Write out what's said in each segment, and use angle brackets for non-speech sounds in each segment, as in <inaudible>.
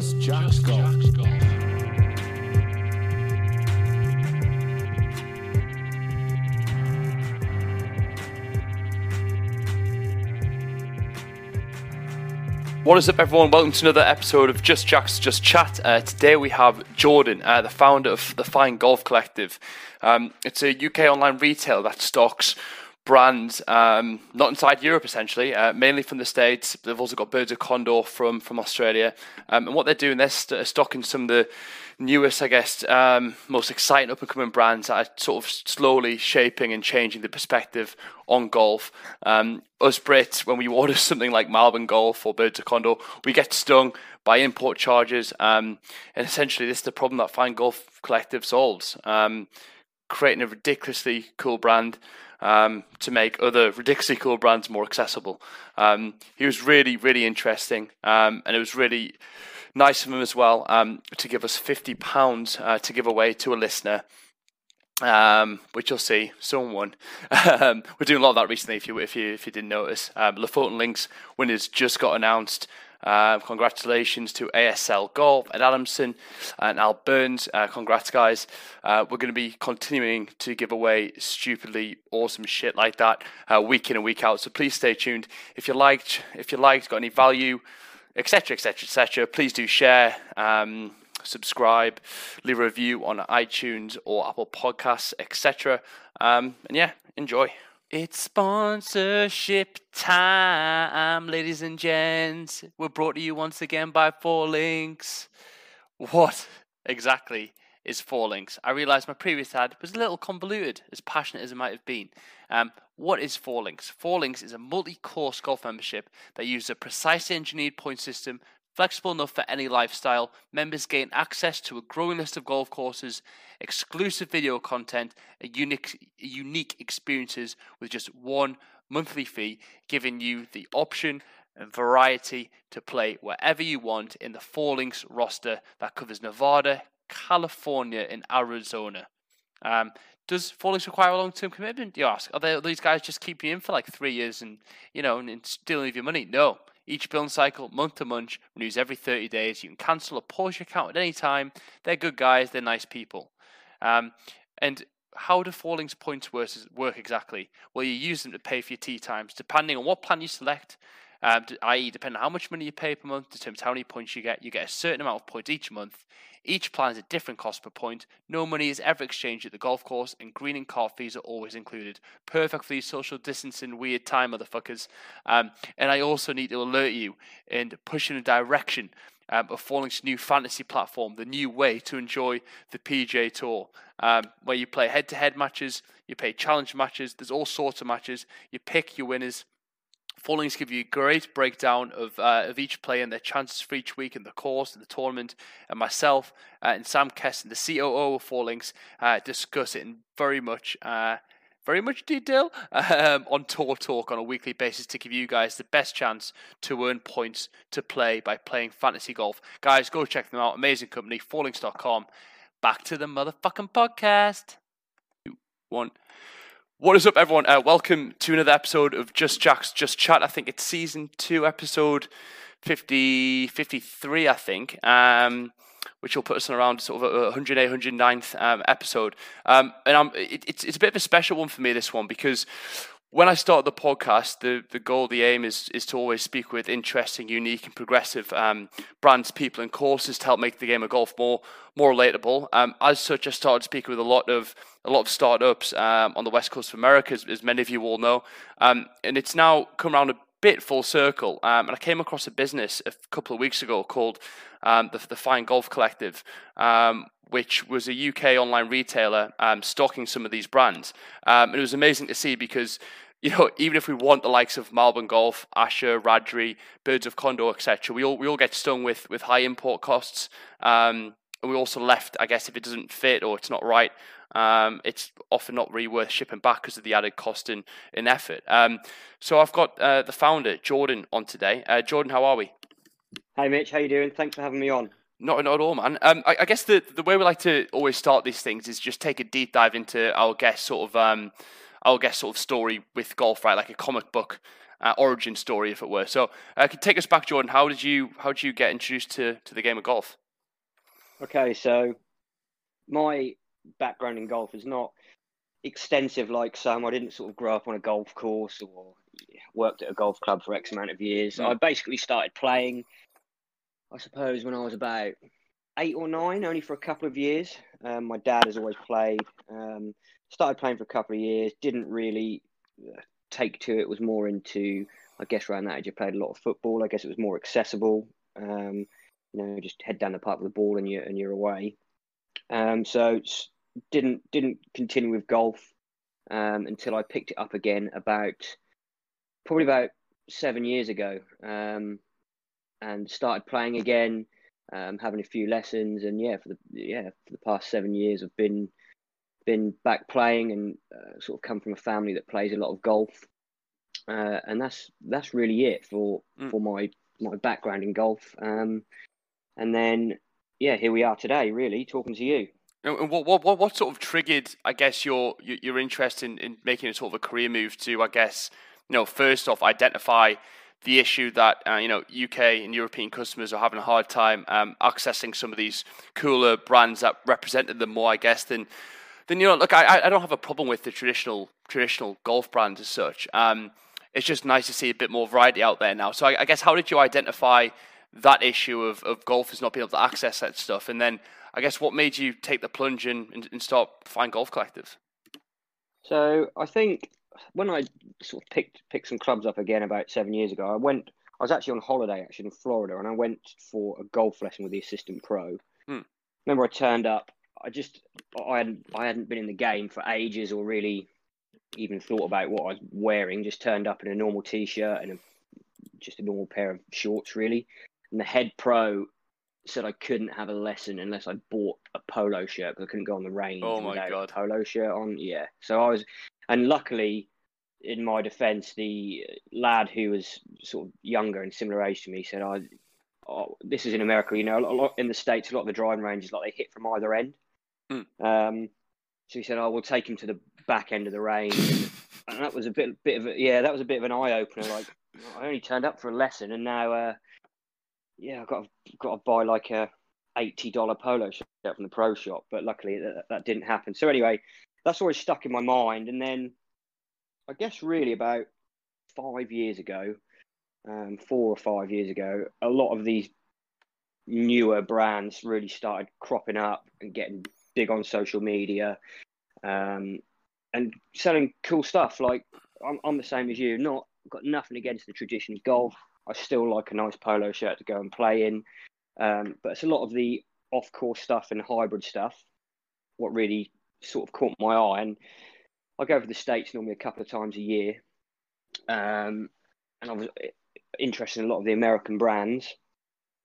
Just Jack's Golf. What is up, everyone? Welcome to another episode of Just Jacks Just Chat. Uh, today we have Jordan, uh, the founder of the Fine Golf Collective. Um, it's a UK online retail that stocks brands um, not inside Europe, essentially, uh, mainly from the States. They've also got Birds of Condor from, from Australia. Um, and what they're doing, they're st- stocking some of the newest, I guess, um, most exciting up and coming brands that are sort of slowly shaping and changing the perspective on golf. Um, us Brits, when we <laughs> order something like Malbon Golf or Birds of Condor, we get stung by import charges. Um, and essentially, this is the problem that Fine Golf Collective solves. Um, creating a ridiculously cool brand um, to make other ridiculously cool brands more accessible. Um, he was really, really interesting, um, and it was really nice of him as well um, to give us fifty pounds uh, to give away to a listener. Um, which you'll see, someone. <laughs> Um, we're doing a lot of that recently. If you if you if you didn't notice, um, Lofoten Links winners just got announced. Uh, congratulations to ASL Golf, Ed Adamson, and Al Burns. Uh, congrats, guys. Uh, we're going to be continuing to give away stupidly awesome shit like that uh, week in and week out. So please stay tuned. If you liked, if you liked, got any value, etc., etc., etc., please do share. Um, subscribe, leave a review on iTunes or Apple Podcasts, etc. Um, and yeah, enjoy. It's sponsorship time, ladies and gents. We're brought to you once again by Four Links. What exactly is Four Links? I realised my previous ad was a little convoluted, as passionate as it might have been. Um, what is Four Links? Four Links is a multi-course golf membership that uses a precisely engineered point system Flexible enough for any lifestyle, members gain access to a growing list of golf courses, exclusive video content, and unique, unique experiences with just one monthly fee, giving you the option and variety to play wherever you want in the Four Links roster that covers Nevada, California, and Arizona. Um, does Four Links require a long term commitment? You ask. Are, they, are these guys just keeping you in for like three years and you know and, and stealing your money? No. Each billing cycle, month to month, renews every 30 days. You can cancel or pause your account at any time. They're good guys, they're nice people. Um, and how do Four Links points work exactly? Well, you use them to pay for your tee times, depending on what plan you select. Um, i.e., depending on how much money you pay per month, determines how many points you get. You get a certain amount of points each month. Each plan is a different cost per point. No money is ever exchanged at the golf course, and green and cart fees are always included. Perfect for these social distancing weird time, motherfuckers. Um, and I also need to alert you and push in a direction um, of Four Links' new fantasy platform, the new way to enjoy the PGA Tour, um, where you play head-to-head matches, you play challenge matches. There's all sorts of matches. You pick your winners Four Links give you a great breakdown of uh, of each player and their chances for each week in the course and the tournament. And myself uh, and Sam Keston, the COO of Four Links, uh, discuss it in very much uh, very much detail <laughs> um, on Tour Talk on a weekly basis to give you guys the best chance to earn points to play by playing fantasy golf. Guys, go check them out. Amazing company, fourlinks.com. Back to the motherfucking podcast. One. What is up, everyone? Uh, welcome to another episode of Just Jacks Just Chat. I think it's season two, episode 50, 53, I think, um, which will put us on around sort of a 108, 109th um, episode. Um, and it, it's, it's a bit of a special one for me, this one, because when I started the podcast, the, the goal, the aim is is to always speak with interesting, unique, and progressive um, brands, people, and courses to help make the game of golf more more relatable. Um, as such, I started speaking with a lot of a lot of startups um, on the west coast of America, as, as many of you all know, um, and it's now come around bit full circle. Um, and I came across a business a couple of weeks ago called um, the, the Fine Golf Collective, which was a UK online retailer um, stocking some of these brands. Um, and it was amazing to see because, you know, even if we want the likes of Malbon Golf, Asher, Radri, Birds of Condor, etc., we all we all get stung with with high import costs. Um, and we also left, I guess, if it doesn't fit or it's not right, um, it's often not really worth shipping back because of the added cost and, and effort. Um, so I've got uh, the founder, Jordan, on today. Uh, Jordan, how are we? Hi, Mitch. How you doing? Thanks for having me on. Not, not at all, man. Um, I, I, guess the the way we like to always start these things is just take a deep dive into our guest sort of um, our guest sort of story with golf, right? Like a comic book uh, origin story, if it were. So, uh, could take us back, Jordan. How did you how did you get introduced to to the game of golf? Okay, so my background in golf is not extensive like some. I didn't sort of grow up on a golf course or worked at a golf club for X amount of years. Mm. I basically started playing, I suppose, when I was about eight or nine, only for a couple of years. Um, my dad has always played. Um, started playing for a couple of years, didn't really uh, take to it, was more into, I guess, around that age, I played a lot of football. I guess it was more accessible. Um, you know, just head down the park with the ball and you're, and you're away. Um, so didn't didn't continue with golf um, until I picked it up again about probably about seven years ago, um, and started playing again, um, having a few lessons, and yeah, for the yeah for the past seven years, I've been been back playing and uh, sort of come from a family that plays a lot of golf, uh, and that's that's really it for mm. for my my background in golf. Um, and then yeah, here we are today, really talking to you. And what, what, what, sort of triggered, I guess, your your interest in, in making a sort of a career move to, I guess, you know, first off, identify the issue that uh, you know UK and European customers are having a hard time um, accessing some of these cooler brands that represented them more, I guess, than then you know. Look, I I don't have a problem with the traditional traditional golf brands as such. Um, it's just nice to see a bit more variety out there now. So I, I guess how did you identify that issue of of golfers not being able to access that stuff, and then I guess what made you take the plunge and, and start Fine Golf Collective? So I think when I sort of picked picked some clubs up again about seven years ago, I went. I was actually on holiday actually in Florida, and I went for a golf lesson with the assistant pro. Hmm. Remember, I turned up. I just I hadn't I hadn't been in the game for ages, or really even thought about what I was wearing. Just turned up in a normal t-shirt and a, just a normal pair of shorts, really. And the head pro said I couldn't have a lesson unless I bought a polo shirt because I couldn't go on the range oh my God. a polo shirt on. Yeah, so I was, and luckily, in my defence, the lad who was sort of younger and similar age to me said, "I, oh, this is in America. You know, a lot in the states, a lot of the driving ranges like they hit from either end." Mm. Um, so he said, "I oh, will take him to the back end of the range," and that was a bit, bit of a, yeah, that was a bit of an eye opener. Like I only turned up for a lesson, and now. Uh, yeah, I've got to, got to buy like a eighty dollar polo shirt from the pro shop, but luckily that, that didn't happen. So anyway, that's always stuck in my mind. And then I guess really about five years ago, um, four or five years ago, a lot of these newer brands really started cropping up and getting big on social media um, and selling cool stuff. Like I'm, I'm the same as you. Not got nothing against the tradition of golf. I still like a nice polo shirt to go and play in. Um, but it's a lot of the off course stuff and hybrid stuff what really sort of caught my eye. And I go over the States normally a couple of times a year. Um, and I was interested in a lot of the American brands.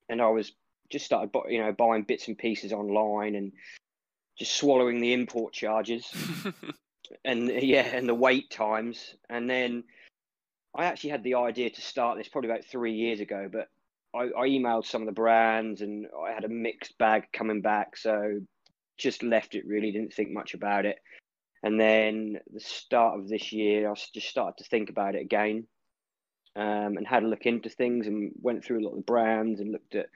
And I was just started, you know, buying bits and pieces online and just swallowing the import charges <laughs> and yeah, and the wait times. And then I actually had the idea to start this probably about three years ago, but I, I emailed some of the brands and I had a mixed bag coming back. So just left it really, didn't think much about it. And then the start of this year, I just started to think about it again um, and had a look into things and went through a lot of the brands and looked at,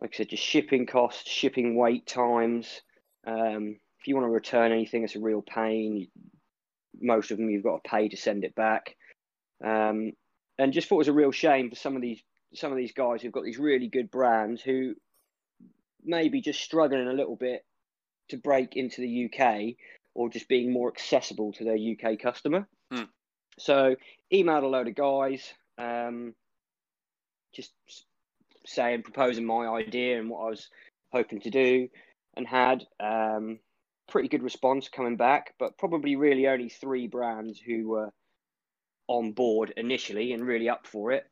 like I said, just shipping costs, shipping wait times. Um, if you want to return anything, it's a real pain. Most of them you've got to pay to send it back. Um, and just thought it was a real shame for some of these some of these guys who've got these really good brands who maybe just struggling a little bit to break into the UK or just being more accessible to their UK customer. Mm. So emailed a load of guys, um, just saying, proposing my idea and what I was hoping to do, and had um, pretty good response coming back. But probably really only three brands who were on board initially and really up for it.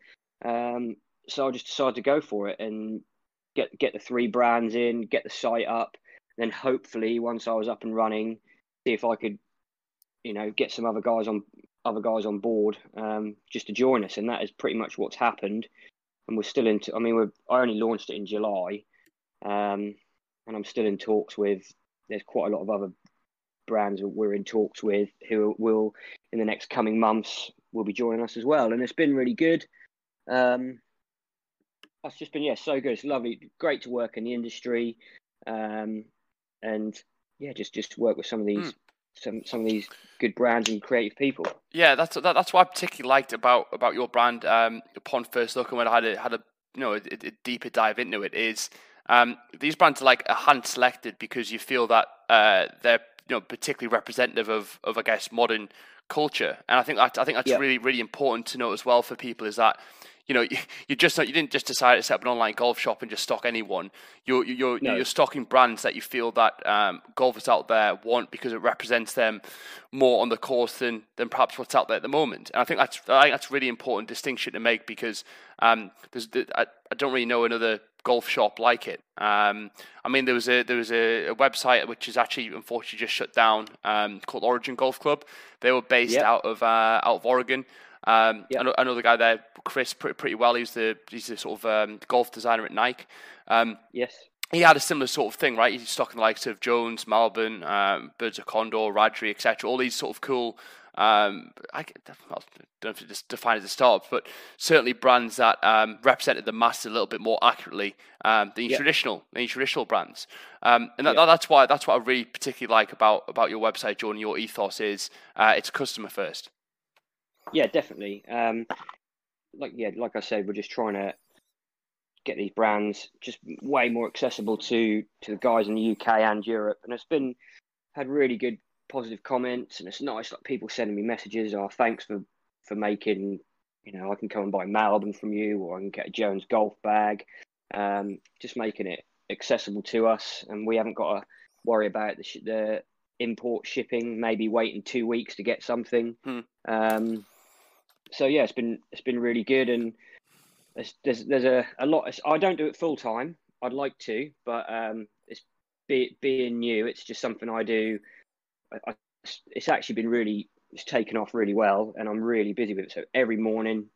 Um, so I just decided to go for it and get get the three brands in, get the site up, then hopefully once I was up and running, see if I could, you know, get some other guys on other guys on board um, just to join us, and that is pretty much what's happened. And we're still into. I mean, we're I only launched it in July, um, and I'm still in talks with. There's quite a lot of other brands we're in talks with who will in the next coming months will be joining us as well, and it's been really good. Um, it's just been yeah, so good. It's lovely, great to work in the industry, um, and yeah, just just work with some of these. Mm. Some some of these good brands and creative people. Yeah, that's that, that's what I particularly liked about about your brand. Um, upon first look, and when I had a had a you know a, a deeper dive into it, is um, these brands are like a hand selected because you feel that uh, they're you know particularly representative of of I guess modern culture, and I think that, I think that's really really important to note as well for people is that you know, <laughs> you, you just you didn't just decide to set up an online golf shop and just stock anyone. You're you're no. you're stocking brands that you feel that um, golfers out there want because it represents them more on the course than than perhaps what's out there at the moment. And I think that's I think that's really important distinction to make because um, there's I, I don't really know another golf shop like it. Um, I mean, there was a there was a, a, website which is actually unfortunately just shut down um, called Origin Golf Club. They were based yep. out of uh, out of Oregon. Um, yep. Know, guy there, Chris, pretty, pretty well. He's the he's the sort of um, golf designer at Nike. Um, yes. He had a similar sort of thing, right? He's stocking the likes of Jones, Malbon, um, Birds of Condor, Radri, etc. All these sort of cool. Um, I, I don't know if it's defined as a startup, but certainly brands that um, represented the masses a little bit more accurately um, than yep. traditional than traditional brands. Um, and that, yep. that's why that's what I really particularly like about about your website, Jordan. Your ethos is uh, it's customer first. Yeah, definitely. Um, like yeah, like I said, we're just trying to get these brands just way more accessible to to the guys in the UK and Europe, and it's been had really good positive comments, and it's nice like people sending me messages. Oh, thanks for for making. You know, I can come and buy Malbon from you, or I can get a Jones golf bag. Um, just making it accessible to us, and we haven't got to worry about the, the import shipping. Maybe waiting two weeks to get something. Hmm. Um, so yeah, it's been it's been really good, and there's there's, there's a, a lot. I don't do it full time. I'd like to, but um, it's be, being new. It's just something I do. I, it's actually been really it's taken off really well, and I'm really busy with it. So every morning,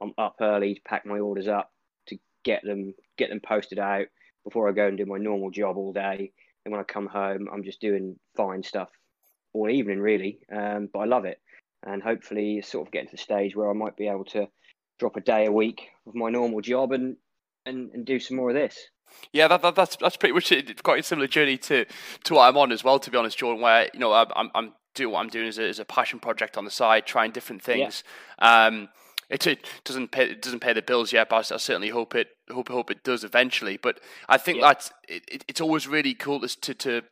I'm up early to pack my orders up to get them get them posted out before I go and do my normal job all day. And when I come home, I'm just doing fine stuff all evening, really. Um, but I love it and hopefully sort of getting to the stage where I might be able to drop a day a week of my normal job and and, and do some more of this. Yeah, that, that, that's that's pretty much it. quite a similar journey to to what I'm on as well. To be honest, Jordan, where you know I'm I'm doing what I'm doing as a, as a passion project on the side, trying different things. Yeah. Um, it, it, doesn't pay it doesn't pay the bills yet, but I, I certainly hope it hope hope it does eventually. But I think yeah. that it, it's always really cool to to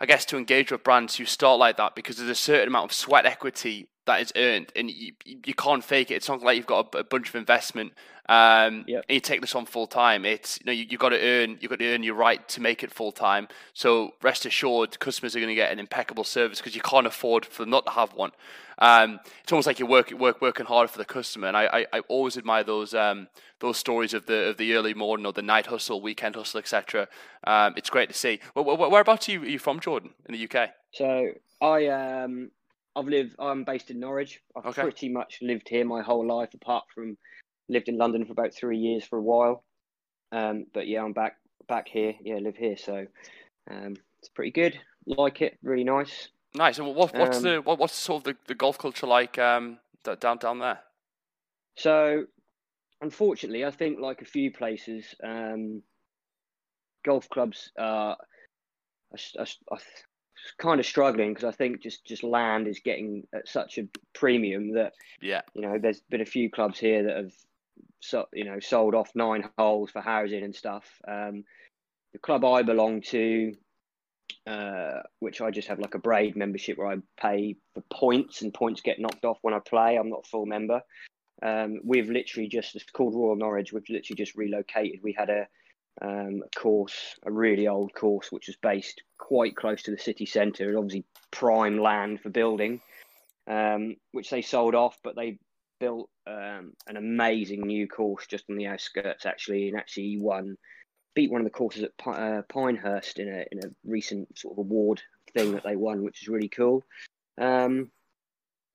I guess to engage with brands who start like that because there's a certain amount of sweat equity that is earned, and you, you can't fake it. It's not like you've got a, a bunch of investment um, yep. and you take this on full time. It's you know you, have got to earn you've got to earn your right to make it full time. So rest assured, customers are going to get an impeccable service because you can't afford for them not to have one. Um, it's almost like you're work, work, working hard for the customer, and I, I, I always admire those um, those stories of the of the early morning or the night hustle, weekend hustle, etc. Um, it's great to see. Where, whereabouts are you, are you from, Jordan, in the UK? So I um I've lived. I'm based in Norwich. I've okay. pretty much lived here my whole life, apart from lived in London for about three years for a while. Um, but yeah, I'm back back here. Yeah, live here, so um, it's pretty good. Like it, really nice. Nice. And what, what's um, the what, what's sort of the, the golf culture like um, down down there? So, unfortunately, I think like a few places, um, golf clubs are, are, are, kind of struggling because I think just just land is getting at such a premium that yeah, you know, there's been a few clubs here that have so you know sold off nine holes for housing and stuff. Um, the club I belong to, uh, which I just have like a braid membership where I pay for points and points get knocked off when I play. I'm not a full member. Um, we've literally just it's called Royal Norwich. We've literally just relocated. We had a um, a course, a really old course, which was based quite close to the city centre, obviously prime land for building, um, which they sold off, but they built um, an amazing new course just on the outskirts, actually, and actually won, beat one of the courses at uh, Pinehurst in a in a recent sort of award thing that they won, which is really cool. Um,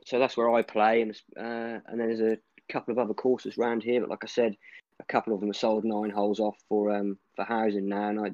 so that's where I play, and uh, and then there's a couple of other courses around here, but like I said, a couple of them have sold nine holes off for um for housing now, and I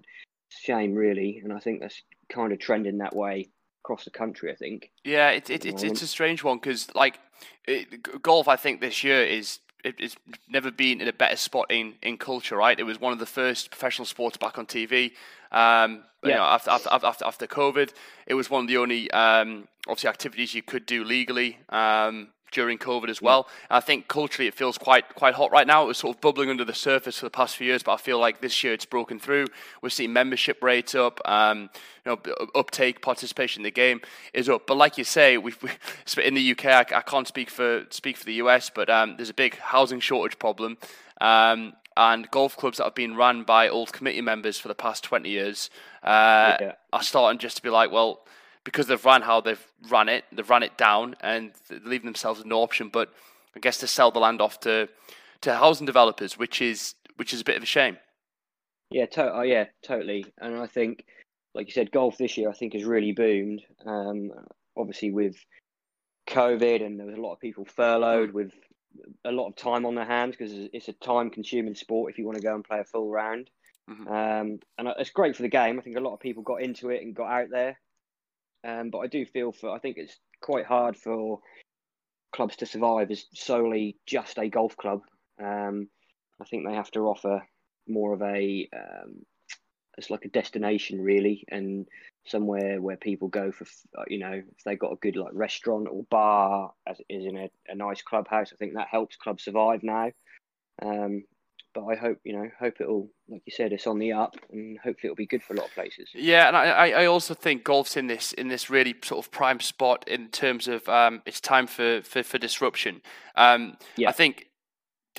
shame really, and I think that's kind of trending that way across the country. I think. Yeah, it's it, it's it's a strange one because like it, golf, I think this year is it's never been in a better spot in, in culture, right? It was one of the first professional sports back on TV. Um, yeah. You know, after, after, after, after COVID, it was one of the only um, obviously activities you could do legally. Um, during COVID as well. Yeah. I think culturally it feels quite quite hot right now. It was sort of bubbling under the surface for the past few years, but I feel like this year it's broken through. We're seeing membership rates up, um, you know, uptake, participation in the game is up. But like you say, we've, we, <laughs> in the UK, I, I, can't speak for speak for the US, but um, there's a big housing shortage problem. Um, and golf clubs that have been run by old committee members for the past 20 years uh, yeah. are starting just to be like, well, because they've run how they've run it, they've run it down and leaving themselves no option but I guess to sell the land off to to housing developers, which is which is a bit of a shame. Yeah, to- oh, yeah, totally. And I think, like you said, golf this year I think has really boomed. Um, obviously with COVID and there was a lot of people furloughed mm. with a lot of time on their hands because it's a time-consuming sport if you want to go and play a full round. Mm-hmm. Um, and it's great for the game. I think a lot of people got into it and got out there. Um, but I do feel for I think it's quite hard for clubs to survive as solely just a golf club. Um, I think they have to offer more of a um, it's like a destination really, and somewhere where people go for you know if they got a good like restaurant or bar as is in a, a nice clubhouse. I think that helps clubs survive now. Um, but I hope you know hope it'll like you said it's on the up and hopefully it'll be good for a lot of places. Yeah, and I I also think golf's in this in this really sort of prime spot in terms of um, it's time for for, for disruption. Um, yeah. I think.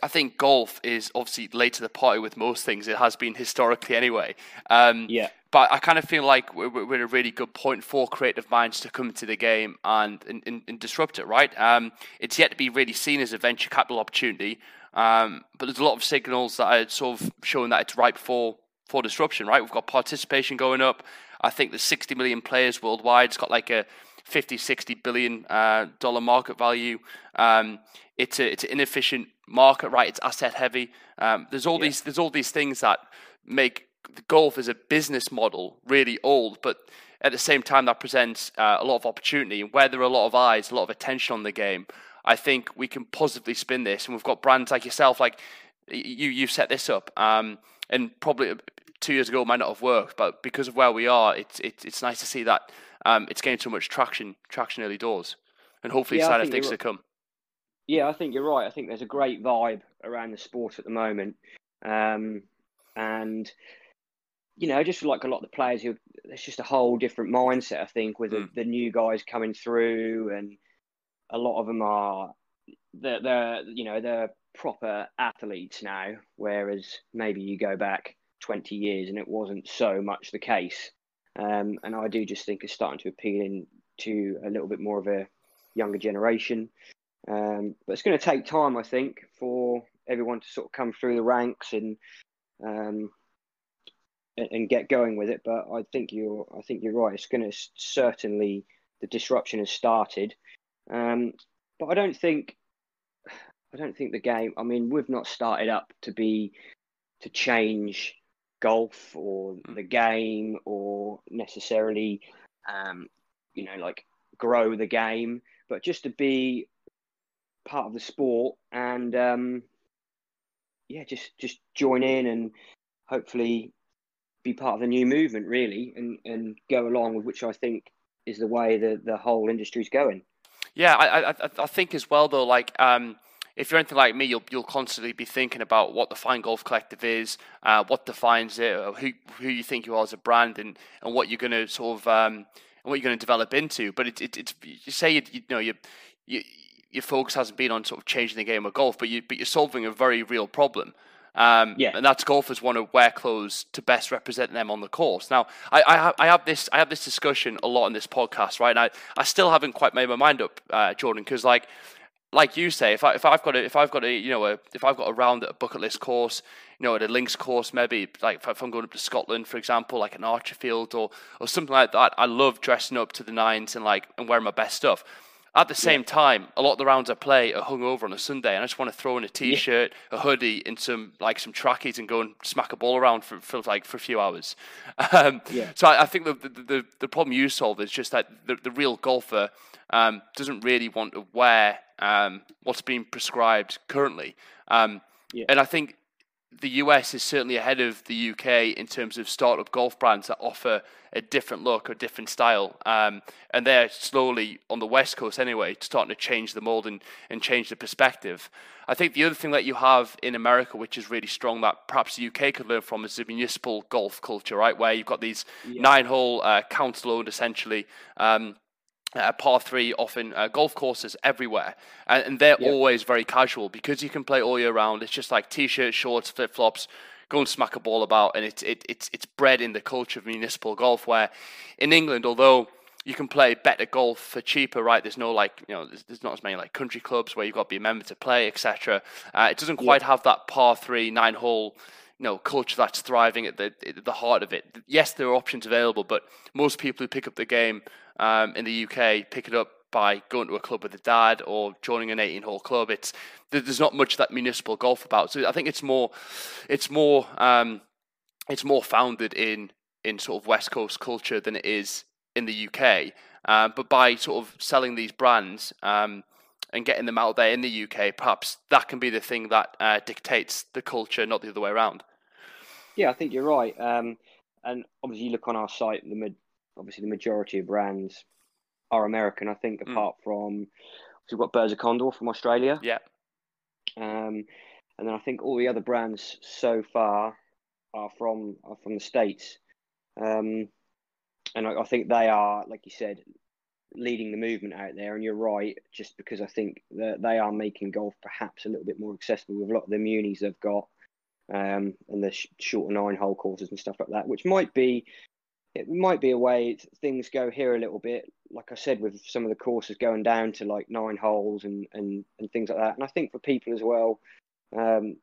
I think golf is obviously late to the party with most things. It has been historically anyway. Um, yeah. But I kind of feel like we're, we're at a really good point for creative minds to come into the game and, and, and disrupt it, right? Um, it's yet to be really seen as a venture capital opportunity. Um, but there's a lot of signals that are sort of showing that it's ripe for for disruption, right? We've got participation going up. I think there's 60 million players worldwide. It's got like a 50, 60 billion uh, dollar market value. Um, it's a it's an inefficient market, right? It's asset heavy. Um, there's all yeah. these there's all these things that make golf as a business model really old, but at the same time that presents uh, a lot of opportunity. Where there are a lot of eyes, a lot of attention on the game, I think we can positively spin this. And we've got brands like yourself, like you, you've set this up. Um, and probably two years ago it might not have worked, but because of where we are, it's it's, it's nice to see that um, it's gaining so much traction, traction early doors, and hopefully yeah, sign things to come. Yeah, I think you're right. I think there's a great vibe around the sport at the moment, um, and you know, just like a lot of the players, who there's just a whole different mindset. I think with mm. the, the new guys coming through and a lot of them are they're, they're you know they're proper athletes now, whereas maybe you go back 20 years and it wasn't so much the case. Um, and I do just think it's starting to appeal in to a little bit more of a younger generation. Um, but it's going to take time, I think, for everyone to sort of come through the ranks and um, and, get going with it. But I think you're I think you're right. It's going to certainly the disruption has started. Um, but I don't think I don't think the game. I mean, we've not started up to be to change golf or hmm. the game or necessarily, um, you know, like grow the game, but just to be part of the sport and um, yeah, just just join in and hopefully be part of the new movement, really, and and go along with which I think is the way the the whole industry is going. Yeah, I, I, I think as well though, like um, if you're anything like me, you'll you'll constantly be thinking about what the Fine Golf Collective is, uh, what defines it, who who you think you are as a brand, and, and what you're going to sort of um, what you're going to develop into. But it, it, it's you say you, you know you, you your focus hasn't been on sort of changing the game of golf, but you but you're solving a very real problem. Um, yeah. And that's golfers want to wear clothes to best represent them on the course. Now, I, I, I have this I have this discussion a lot in this podcast, right? And I, I still haven't quite made my mind up, uh, Jordan, because like like you say, if I if I've got a if I've got a you know a, if I've got a round at a bucket list course, you know, at a links course, maybe like if, if I'm going up to Scotland, for example, like an Archerfield or or something like that, I love dressing up to the nines and like and wearing my best stuff. At the same yeah. time, a lot of the rounds I play are hung over on a Sunday, and I just want to throw in a t-shirt, yeah. a hoodie, and some like some trackies, and go and smack a ball around for, for like for a few hours. <laughs> Um, yeah. So I, I think the, the, the the problem you solve is just that the, the real golfer um, doesn't really want to wear um, what's being prescribed currently. Um, yeah. And I think the US is certainly ahead of the UK in terms of startup golf brands that offer a different look or different style. Um, and they're slowly, on the West Coast anyway, starting to change the mold and, and change the perspective. I think the other thing that you have in America, which is really strong, that perhaps the UK could learn from, is the municipal golf culture, right? Where you've got these yeah. nine hole uh, council owned essentially. Um, uh, par three, often uh, golf courses everywhere, and, and they're yep. always very casual because you can play all year round. It's just like t-shirts, shorts, flip flops, go and smack a ball about, and it's it, it's it's bred in the culture of municipal golf. Where in England, although you can play better golf for cheaper, right? There's no like you know, there's, there's not as many like country clubs where you've got to be a member to play, etc. Uh, it doesn't quite yep. have that par three nine hole you know, culture that's thriving at the at the heart of it. Yes, there are options available, but most people who pick up the game um, in the UK pick it up by going to a club with a dad or joining an 18 hole club. It's there's not much that municipal golf about. So I think it's more it's more um, it's more founded in in sort of West Coast culture than it is in the UK. Uh, but by sort of selling these brands um, and getting them out there in the UK, perhaps that can be the thing that uh, dictates the culture, not the other way around. Yeah, I think you're right. Um, and obviously, you look on our site, the obviously the majority of brands are American. I think, mm. apart from we've got Birds of Condor from Australia. Yeah. Um, and then I think all the other brands so far are from are from the states. Um, and I, I think they are, like you said, leading the movement out there. And you're right, just because I think that they are making golf perhaps a little bit more accessible with a lot of the munis they've got um, and the sh- shorter nine hole courses and stuff like that, which might be it might be a way things go here a little bit. Like I said, with some of the courses going down to like nine holes and and, and things like that. And I think for people as well, um,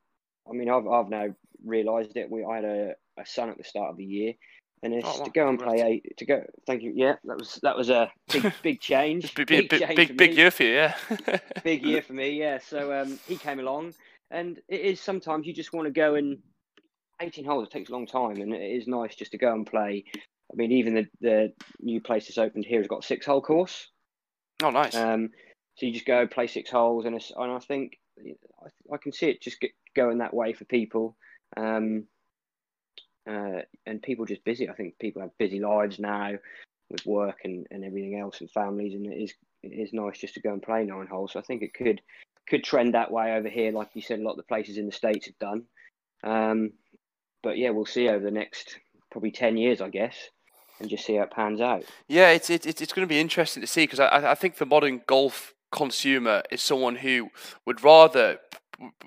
I mean, I've I've now realised it. We I had a, a son at the start of the year, and it's oh, to go and play eight. To go, thank you. Yeah, that was that was a big <laughs> big change. big big big, big, big year for you, yeah. <laughs> big year <laughs> for me, yeah. So um, he came along, and it is sometimes you just want to go and 18 holes it takes a long time and it is nice just to go and play i mean even the, the new place that's opened here has got a six hole course. Oh nice. Um so you just go play six holes and, and i think I, I can see it just get, going that way for people. Um uh, and people just busy. I think people have busy lives now with work and, and everything else and families and it is it is nice just to go and play nine holes. So i think it could could trend that way over here, like you said, a lot of the places in the states have done. Um, but yeah, we'll see over the next probably ten years, I guess, and just see how it pans out. Yeah, it's it's it's going to be interesting to see because I I think the modern golf consumer is someone who would rather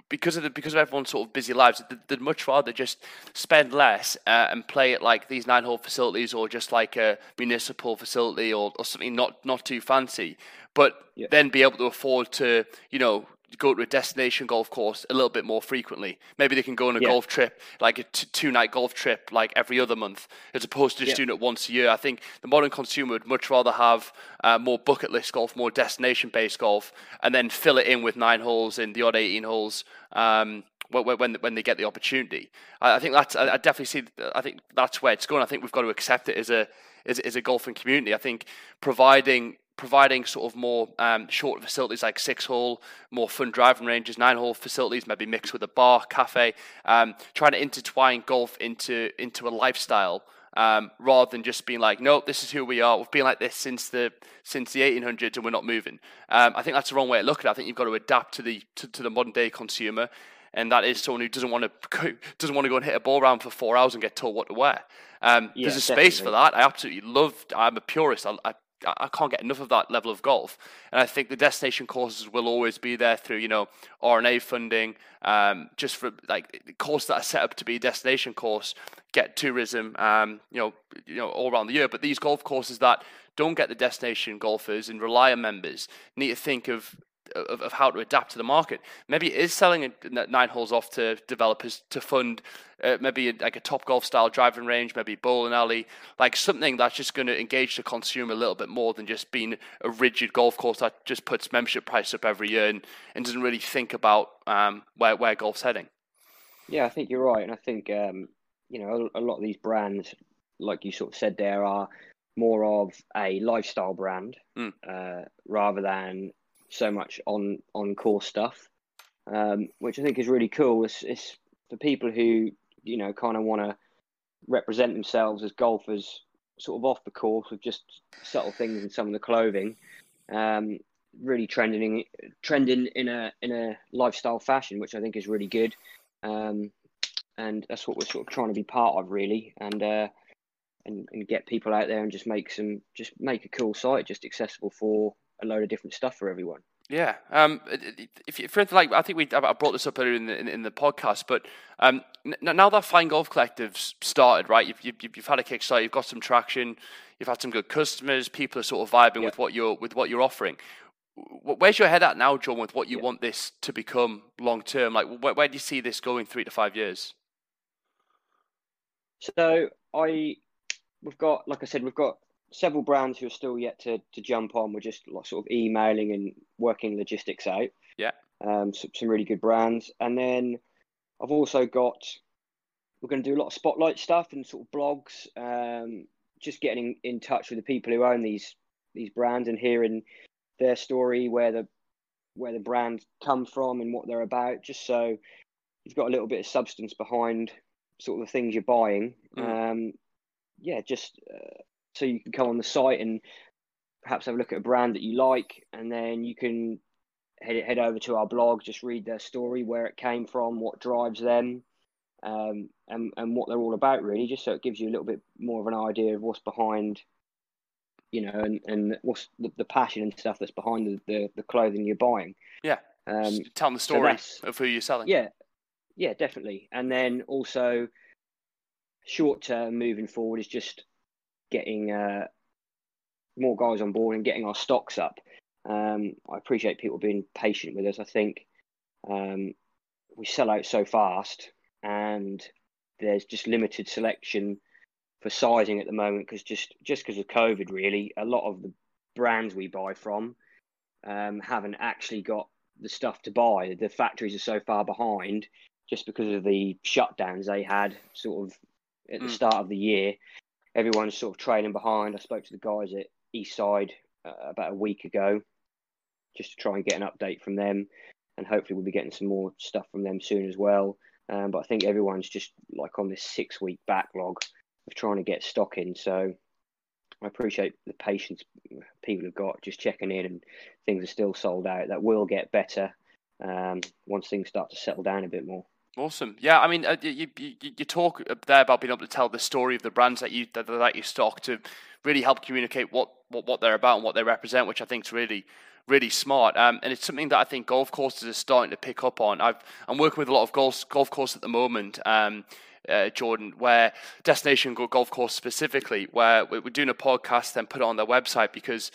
because of the, because of everyone's sort of busy lives, they'd, much rather just spend less uh, and play at like these nine hole facilities or just like a municipal facility or, or something not not too fancy, but yeah. then be able to afford to you know go to a destination golf course a little bit more frequently. Maybe they can go on a yeah. golf trip, like a t- two night golf trip, like every other month, as opposed to just yeah. doing it once a year. I think the modern consumer would much rather have uh, more bucket list golf, more destination based golf, and then fill it in with nine holes in the odd 18 holes. Um, when when they get the opportunity, I, think that's I definitely see. I think that's where it's going. I think we've got to accept it as a as, as a golfing community. I think providing providing sort of more um, short facilities like six hole, more fun driving ranges, nine hole facilities, maybe mixed with a bar, cafe, um, trying to intertwine golf into into a lifestyle. Um, rather than just being like, no, this is who we are. We've been like this since the since the 1800s, and we're not moving. Um, I think that's the wrong way to look at it. I think you've got to adapt to the to, to the modern day consumer, and that is someone who doesn't want to <laughs> go, doesn't want to go and hit a ball around for four hours and get told what to wear. Um, yeah, there's a space definitely. for that. I absolutely love. I'm a purist. I, I I can't get enough of that level of golf. And I think the destination courses will always be there through, you know, R&A funding, um, just for like the course that are set up to be a destination course, get tourism, um, you know, you know, all around the year. But these golf courses that don't get the destination golfers and rely on members need to think of of, of how to adapt to the market. Maybe it is selling nine holes off to developers to fund uh, maybe like a top golf style driving range, maybe bowling alley, like something that's just going to engage the consumer a little bit more than just being a rigid golf course that just puts membership price up every year and, and doesn't really think about um, where where golf's heading. Yeah, I think you're right, and I think um, you know a, a lot of these brands, like you sort of said, there are more of a lifestyle brand mm. uh, rather than so much on on course stuff, um, which I think is really cool. It's, it's for people who you know kind of want to represent themselves as golfers, sort of off the course with just subtle things in some of the clothing. Um, really trending trending in a in a lifestyle fashion, which I think is really good. Um, and that's what we're sort of trying to be part of, really. And uh, and, and get people out there and just make some just make a cool site just accessible for a load of different stuff for everyone. Yeah. Um, if, if anything like, I think we I brought this up earlier in the, in, in the podcast, but um, n- now that Fine Golf Collective's started, right? You've, you've, you've had a kickstart, you've got some traction, you've had some good customers, people are sort of vibing yeah. with what you're with what you're offering. Where's your head at now, John, with what you yeah. want this to become long term? Like, where, where do you see this going three to five years? So I, we've got, like I said, we've got several brands who are still yet to, to jump on. We're just sort of emailing and working logistics out. Yeah. Um, some, some really good brands. And then I've also got, we're going to do a lot of spotlight stuff and sort of blogs, um, just getting in touch with the people who own these these brands and hearing their story, where the where the brand come from and what they're about, just so you've got a little bit of substance behind sort of the things you're buying. Mm. Um, yeah, just uh, so you can come on the site and perhaps have a look at a brand that you like, and then you can head head over to our blog, just read their story, where it came from, what drives them, um, and and what they're all about, really, just so it gives you a little bit more of an idea of what's behind, you know, and and what's the, the passion and stuff that's behind the, the, the clothing you're buying. Yeah. Um, telling the story so of who you're selling. Yeah, yeah, definitely. And then also, short term moving forward is just getting uh, more guys on board and getting our stocks up. Um, I appreciate people being patient with us. I think um, we sell out so fast, and there's just limited selection for sizing at the moment because just just because of COVID, really, a lot of the brands we buy from um, haven't actually got the stuff to buy. The factories are so far behind just because of the shutdowns they had sort of at the mm. start of the year everyone's sort of trailing behind. I spoke to the guys at Eastside uh, about a week ago just to try and get an update from them, and hopefully we'll be getting some more stuff from them soon as well. Um, but I think everyone's just like on this six week backlog of trying to get stock in. So I appreciate the patience people have got just checking in, and things are still sold out. That will get better um, once things start to settle down a bit more. Awesome. Yeah, I mean, uh, you, you, you talk there about being able to tell the story of the brands that you that, that you stock to really help communicate what, what, what they're about and what they represent, which I think is really really smart. Um, and it's something that I think golf courses are starting to pick up on. I've, I'm working with a lot of golf golf courses at the moment. Um, uh, Jordan, where Destination Golf Course specifically, where we're doing a podcast and put it on their website because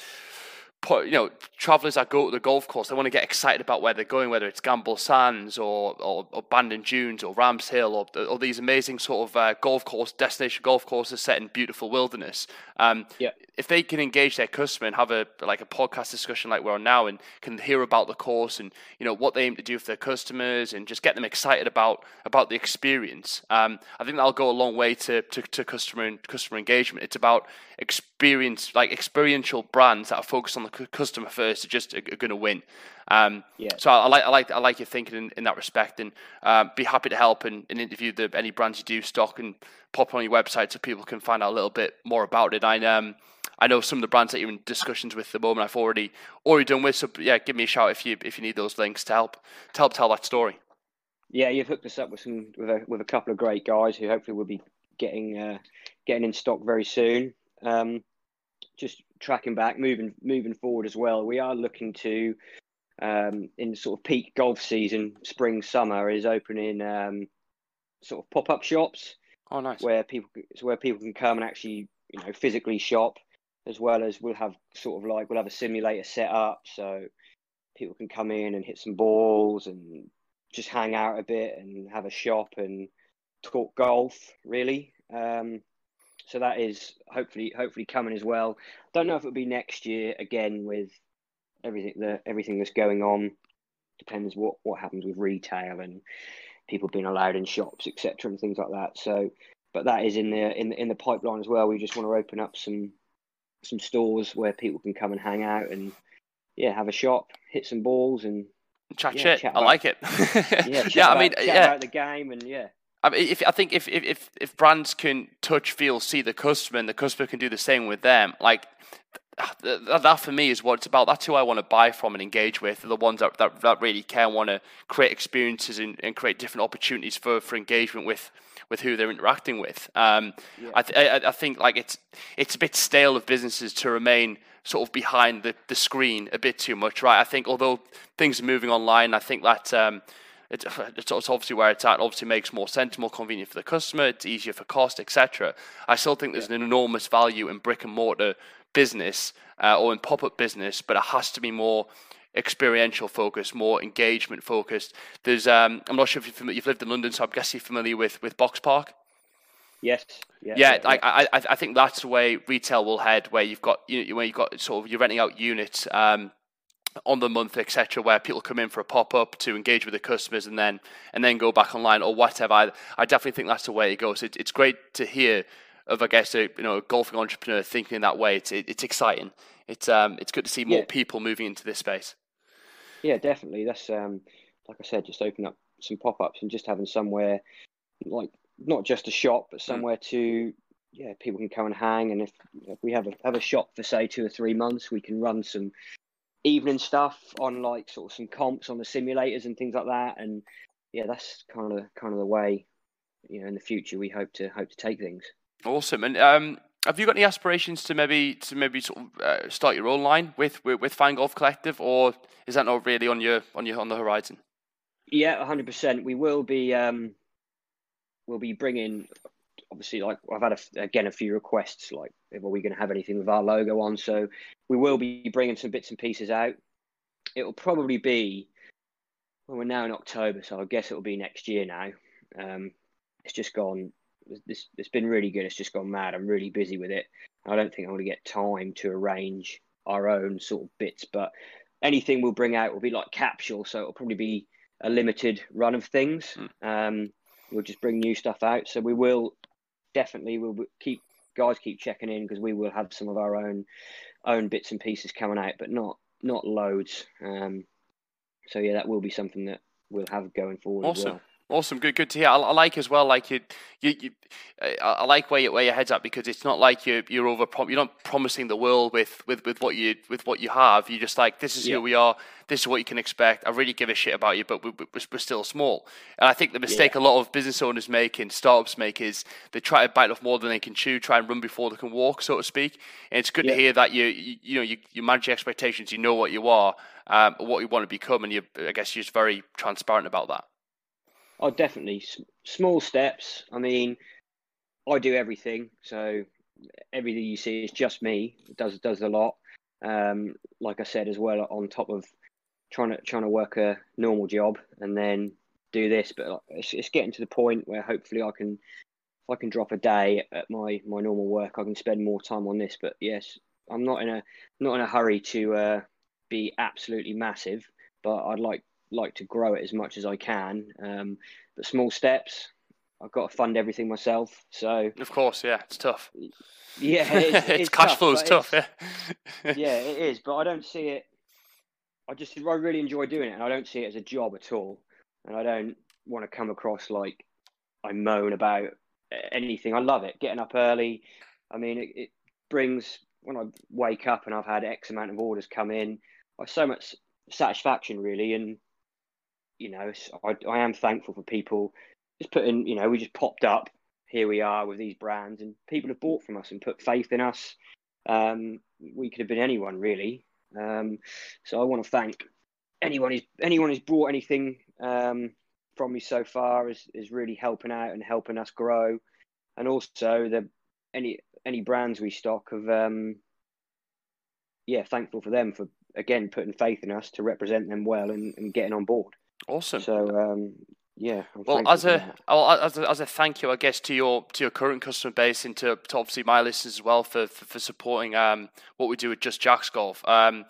you know, travelers that go to the golf course, they want to get excited about where they're going, whether it's Gamble Sands or, or, or Bandon Dunes or Rams Hill or, or these amazing sort of uh, golf course, destination golf courses set in beautiful wilderness. Um, yeah. If they can engage their customer and have a like a podcast discussion like we're on now and can hear about the course and you know what they aim to do for their customers and just get them excited about about the experience, um, I think that'll go a long way to, to, to customer customer engagement. It's about experience like experiential brands that are focused on the customer first are just are, are going to win. Um, yeah. So I, I, like I like I like your thinking in, in that respect, and uh, be happy to help and, and interview the, any brands you do stock and pop on your website so people can find out a little bit more about it. I um I know some of the brands that you're in discussions with at the moment. I've already already done with. So yeah, give me a shout if you if you need those links to help to help tell that story. Yeah, you've hooked us up with some with a with a couple of great guys who hopefully will be getting uh, getting in stock very soon. Um, just tracking back, moving moving forward as well. We are looking to um, in sort of peak golf season, spring summer, is opening um, sort of pop up shops. Oh, nice. Where people where people can come and actually you know physically shop, as well as we'll have sort of like we'll have a simulator set up, so people can come in and hit some balls and just hang out a bit and have a shop and talk golf. Really, um, so that is hopefully hopefully coming as well. Don't know if it'll be next year again with everything the everything that's going on. Depends what what happens with retail and people being allowed in shops, etc., and things like that. So, but that is in the in in the pipeline as well. We just want to open up some some stores where people can come and hang out and yeah, have a shop, hit some balls, and chat yeah, shit. chat I like it. <laughs> yeah, <laughs> yeah. I mean, chat yeah. about the game and yeah, I mean, if I think if, if if brands can touch, feel, see the customer, and the customer can do the same with them, like th- th- that for me is what it's about. That's who I want to buy from and engage with. They're the ones that that, that really care, and want to create experiences and, and create different opportunities for, for engagement with with who they're interacting with. Um, Yeah. I, th- I I think like it's it's a bit stale of businesses to remain sort of behind the, the screen a bit too much, right? I think although things are moving online, I think that um, it's, <laughs> it's it's obviously where it's at. It obviously makes more sense, more convenient for the customer. It's easier for cost, etc. I still think there's an enormous value in brick and mortar business uh, or in pop up business, but it has to be more experiential focused, more engagement focused. There's um, I'm not sure if you're familiar, you've lived in London, so I guess you're familiar with with Box Park. yes, yeah, Yeah, I, I, I think that's the way retail will head, where you've got you where you've got sort of you're renting out units um, on the month, etc., where people come in for a pop up to engage with the customers and then and then go back online or whatever. I, I definitely think that's the way it goes. It, it's great to hear of I guess a you know a golfing entrepreneur thinking in that way. It's it, it's exciting. It's um it's good to see more Yeah. people moving into this space. Yeah, definitely. That's um, like I said, just open up some pop ups and just having somewhere like not just a shop, but somewhere to yeah, people can come and hang. And if if we have a have a shop for say two or three months, we can run some evening stuff on like sort of some comps on the simulators and things like that. And yeah, that's kind of kind of the way you know in the future we hope to hope to take things. Awesome. And um, have you got any aspirations to maybe to maybe sort of uh, start your own line with, with with Fine Golf Collective, or is that not really on your on your on the horizon? Yeah, hundred percent. We will be um, we'll be bringing. Obviously, like I've had a, again a few requests, like are we going to have anything with our logo on? So we will be bringing some bits and pieces out. It will probably be. Well, we're now in October, so I guess it will be next year now. Um, it's just gone. This it's been really good. It's just gone mad. I'm really busy with it. I don't think I'm going to get time to arrange our own sort of bits, but anything we'll bring out will be like capsule, so it'll probably be a limited run of things. Um, we'll just bring new stuff out. So we will definitely we'll keep guys keep checking in because we will have some of our own own bits and pieces coming out, but not not loads. Um, so yeah, that will be something that we'll have going forward as Awesome. well. Awesome, good, good to hear. I, I like as well, like you, you, you I, I like where you, where your head's at because it's not like you're you're over prom- you're not promising the world with, with, with what you with what you have. You're just like this is Yeah. who we are. This is what you can expect. I really give a shit about you, but we, we, we're still small. And I think the mistake a lot of business owners make and startups make is they try to bite off more than they can chew, try and run before they can walk, so to speak. And it's good Yeah. to hear that you you, you know you, you manage your expectations. You know what you are, um, what you want to become, and you I guess you're just very transparent about that. Oh, definitely. S- small steps. I mean, I do everything, so everything you see is just me. It does does a lot. Um, like I said as well, on top of trying to trying to work a normal job and then do this, but it's, it's getting to the point where hopefully I can, if I can drop a day at my my normal work, I can spend more time on this. But yes, I'm not in a not in a hurry to uh, be absolutely massive, but I'd like like to grow it as much as I can. Um, but small steps. I've got to fund everything myself, so Of course, yeah, it's tough. <laughs> yeah, it is, <laughs> it it's cash flow is tough. Yeah. <laughs> yeah, it is, but I don't see it. I just I really enjoy doing it, and I don't see it as a job at all. And I don't want to come across like I moan about anything. I love it, getting up early. I mean, it, it brings when I wake up and I've had X amount of orders come in. I have so much satisfaction, really, and you know, I I am thankful for people just putting. You know, we just popped up. Here we are with these brands, and people have bought from us and put faith in us. Um, we could have been anyone really. Um, so I want to thank anyone who's anyone who's brought anything um, from me so far is is really helping out and helping us grow, and also the any any brands we stock have um, yeah, thankful for them for again putting faith in us to represent them well and, and getting on board. Awesome. So um, yeah. I'm well, as a, well, as a as a thank you, I guess to your to your current customer base and to, to obviously my listeners as well for for, for supporting um, what we do with Just Jacks Golf. Um,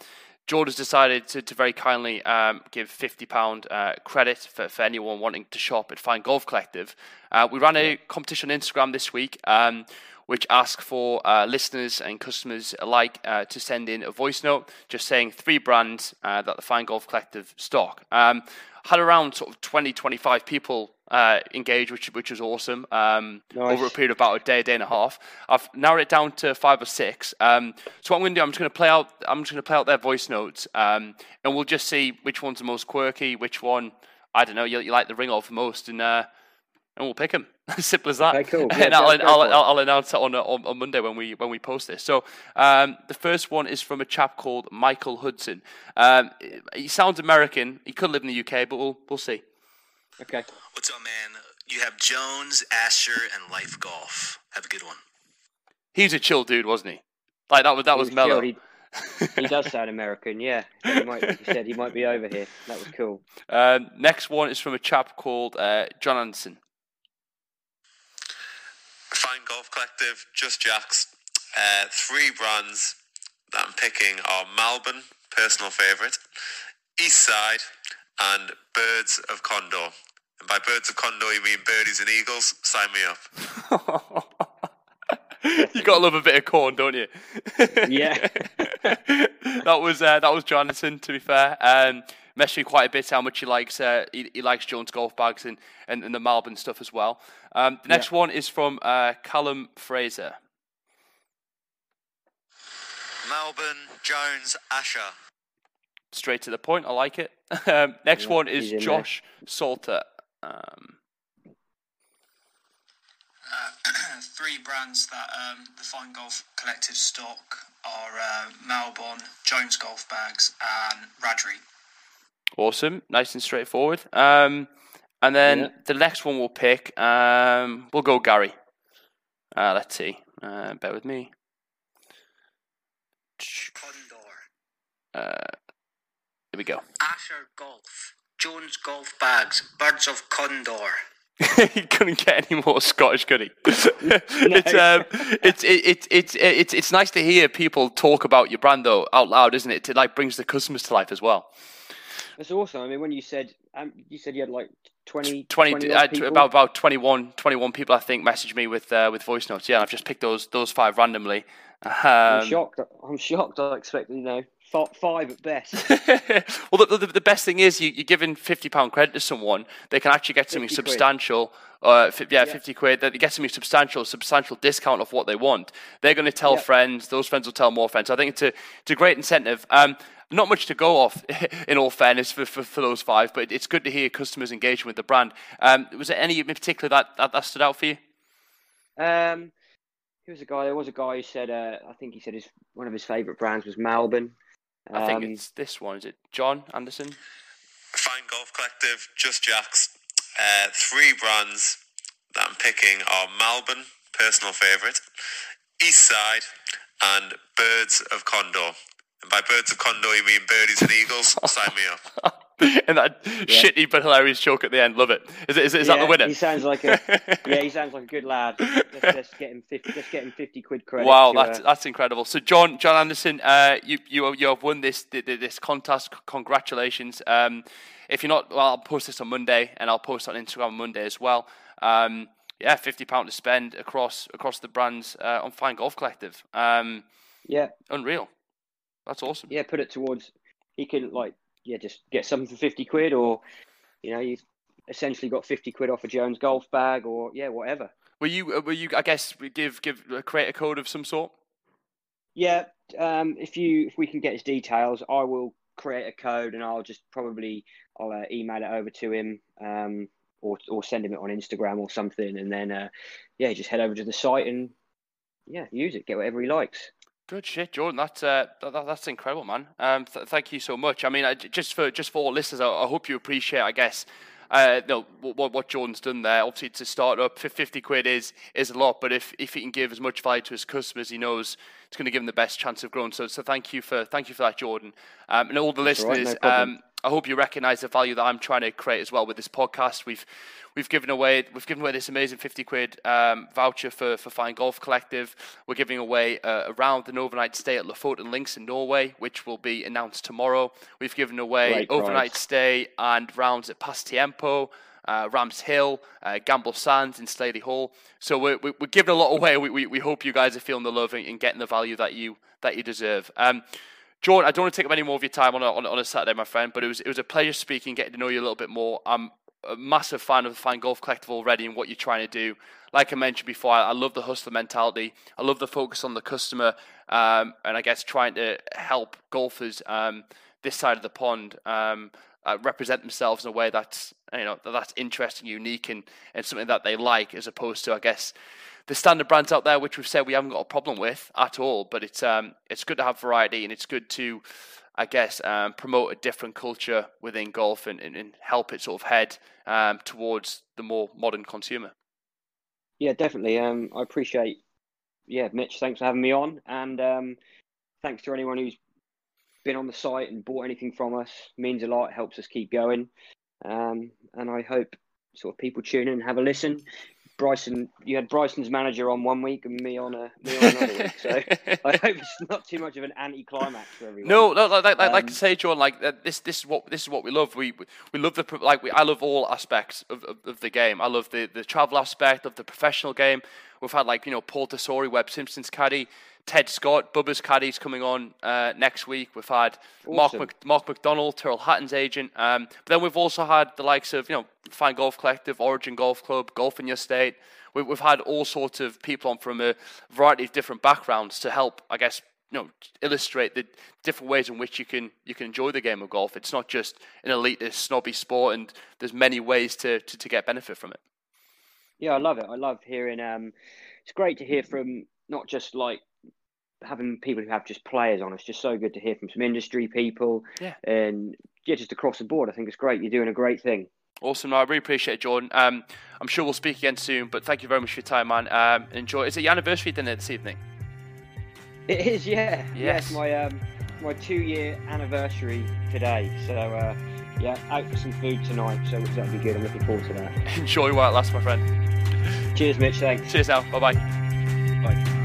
has decided to, to very kindly um, give £50 uh, credit for, for anyone wanting to shop at Fine Golf Collective. Uh, we ran a competition on Instagram this week, um, which asked for uh, listeners and customers alike uh, to send in a voice note just saying three brands uh, that the Fine Golf Collective stock. Um, had around sort of 20, 25 people uh, engage, which which was awesome. Um, nice. Over a period of about a day, a day and a half, I've narrowed it down to five or six. Um, so what I'm going to do, I'm just going to play out. I'm just going to play out their voice notes, um, and we'll just see which one's the most quirky, which one I don't know you, you like the ring of most, and uh, and we'll pick them. Simple as that. Okay, cool. <laughs> Yeah, and I'll, I'll, I'll, I'll, announce it on, on, on Monday when we when we post this. So um, the first one is from a chap called Michael Hudson. Um, he sounds American. He could live in the UK, but we'll we'll see. Okay. What's up, man? You have Jones, Asher, and Life Golf. Have a good one. He's a chill dude, wasn't he? Like that was that was, was mellow. He, he, does sound American, yeah. He might, like you said he might be over here. That was cool. <laughs> Um, next one is from a chap called uh, John Anderson. Fine Golf Collective, Just Jacks. Uh, three brands that I'm picking are Malbon, personal favourite, Eastside, and Birds of Condor. And by birds of condor, you mean birdies and eagles? Sign me up. <laughs> you gotta love a bit of corn, don't you? yeah. <laughs> that was uh, that was Jonathan. To be fair, um, mentioned quite a bit how much he likes uh, he, he, likes Jones golf bags and, and, and the Malbon stuff as well. Um, the next yeah. one is from uh, Callum Fraser. Malbon, Jones, Asher. Straight to the point. I like it. <laughs> Um, next yeah, one is Josh there. Salter. Um, uh, <clears throat> three brands that um, the Fine Golf Collective stock are uh, Malbon, Jones Golf Bags, and Radri. Awesome, nice and straightforward. Um, and then yeah. the next one we'll pick, um, we'll go Gary. Uh, let's see. Uh, bear with me. Condor. Uh, here we go. <laughs> Asher Golf. Jones Golf Bags, Birds of Condor. he couldn't get any more Scottish, could he? <laughs> it's um, it's it, it, it, it's it's nice to hear people talk about your brand though out loud, isn't it? It like brings the customers to life as well. That's awesome. I mean, when you said um, you said you had like 20, 20, 20 uh, about about 21, 21 people I think messaged me with uh, with voice notes. Yeah, I've just picked those those five randomly. Um, I'm shocked. I'm shocked. I expected you know five at best. <laughs> well, the, the, the, best thing is you, you're giving fifty pound credit to someone. They can actually get something substantial. Uh, f- yeah, yeah, fifty quid. They get something substantial, substantial discount of what they want. They're going to tell yeah. friends. Those friends will tell more friends. So I think it's a it's a great incentive. Um, not much to go off, <laughs> in all fairness, for, for, for, those five, but it's good to hear customers engaging with the brand. Um, was there any in particular that, that, that stood out for you? Um, he was a guy. There was a guy who said, uh, I think he said his one of his favourite brands was Malbon. I think um, it's this one. Is it John Anderson? Fine Golf Collective, Just Jacks. Uh, three brands that I'm picking are Malbon, personal favourite, Eastside, and Birds of Condor. And by birds of condor, you mean birdies and eagles? <laughs> Sign me up. <laughs> and that yeah. shitty but hilarious joke at the end. Love it. Is, it, is, is yeah, that the winner? He sounds like a <laughs> yeah. He sounds like a good lad. Let's, let's get him fifty. Let's get him fifty quid credit. Wow, to, that's uh... that's incredible. So John John Anderson, uh, you you you have won this this contest. Congratulations. Um, if you're not, well, I'll post this on Monday, and I'll post on Instagram on Monday as well. Um, yeah, fifty pound to spend across across the brands uh, on Fine Golf Collective. Um, yeah, unreal. That's awesome. Yeah, put it towards. He can like yeah just get something for fifty quid, or you know you've essentially got fifty quid off a Jones golf bag, or yeah whatever. Will you? Uh, will you? I guess we give give create a code of some sort. Yeah, um, if you if we can get his details, I will create a code and I'll just probably I'll uh, email it over to him um, or or send him it on Instagram or something, and then uh, yeah, just head over to the site and yeah, use it, get whatever he likes. Good shit, Jordan. That's uh, that, that's incredible, man. Um, th- thank you so much. I mean, just for just for all listeners, I, I, hope you appreciate. I guess uh, no, what, what Jordan's done there, obviously to start up, for 50 quid is is a lot, but if, if he can give as much value to his customers, he knows it's going to give him the best chance of growing. So, so thank you for thank you for that, Jordan, um, and all the That's all right, listeners. no um, I hope you recognise the value that I'm trying to create as well with this podcast. We've we've given away we've given away this amazing 50 quid um, voucher for for Fine Golf Collective. We're giving away uh, a round an overnight stay at Lofoten Links in Norway, which will be announced tomorrow. We've given away Great overnight stay and rounds at Pasatiempo. Uh, Rams Hill, uh, Gamble Sands in Staley Hall. So we're, we're we're giving a lot away. We, we, we hope you guys are feeling the love and, and getting the value that you that you deserve. Um, Jordan, I don't want to take up any more of your time on a, on, on a Saturday, my friend, but it was it was a pleasure speaking, getting to know you a little bit more. I'm a massive fan of the Fine Golf Collective already and what you're trying to do. Like I mentioned before, I, I love the hustler mentality. I love the focus on the customer, um, and I guess trying to help golfers um, this side of the pond um, uh, represent themselves in a way that's you know that's interesting, unique, and and something that they like, as opposed to I guess the standard brands out there, which we've said we haven't got a problem with at all. But it's um it's good to have variety, and it's good to, I guess, um, promote a different culture within golf and, and, and help it sort of head um, towards the more modern consumer. Yeah, definitely. Um, I appreciate. Yeah, Mitch, thanks for having me on, and um, thanks to anyone who's been on the site and bought anything from us. Means a lot. Helps us keep going. Um, and I hope sort of people tune in and have a listen. Bryson, you had Bryson's manager on one week and me on a me on another week, so <laughs> I hope it's not too much of an anti-climax for everyone. No, no, like, like, like I Um, say, John, like uh, this, this is what this is what we love. We we love the like we, I love all aspects of, of, of the game. I love the, the travel aspect of the professional game. We've had like you know Paul Tesori, Webb Simpson's caddy, Ted Scott, Bubba's caddy's coming on uh, next week. We've had Mark Awesome. Mc, Mark McDonald, Tyrrell Hatton's agent. Um, but then we've also had the likes of you know Fine Golf Collective, Origin Golf Club, Golf in Your State. We, we've had all sorts of people on from a variety of different backgrounds to help, I guess, you know, illustrate the different ways in which you can you can enjoy the game of golf. It's not just an elitist, snobby sport, and there's many ways to, to, to get benefit from it. Yeah, I love it. I love hearing. Um, it's great to hear from not just like having people who have just players on. It's just so good to hear from some industry people. Yeah. And yeah, just across the board. I think it's great. You're doing a great thing. Awesome, no, I really appreciate it, Jordan. Um, I'm sure we'll speak again soon, but thank you very much for your time, man. Um, enjoy. Is it your anniversary dinner this evening? It is, yeah. Yes. Yes, my um, my two year anniversary today. So uh, yeah, out for some food tonight. So that'll be good. I'm looking forward to that. <laughs> Enjoy while it lasts, my friend. Cheers, Mitch. Thanks. Cheers now. Bye bye bye.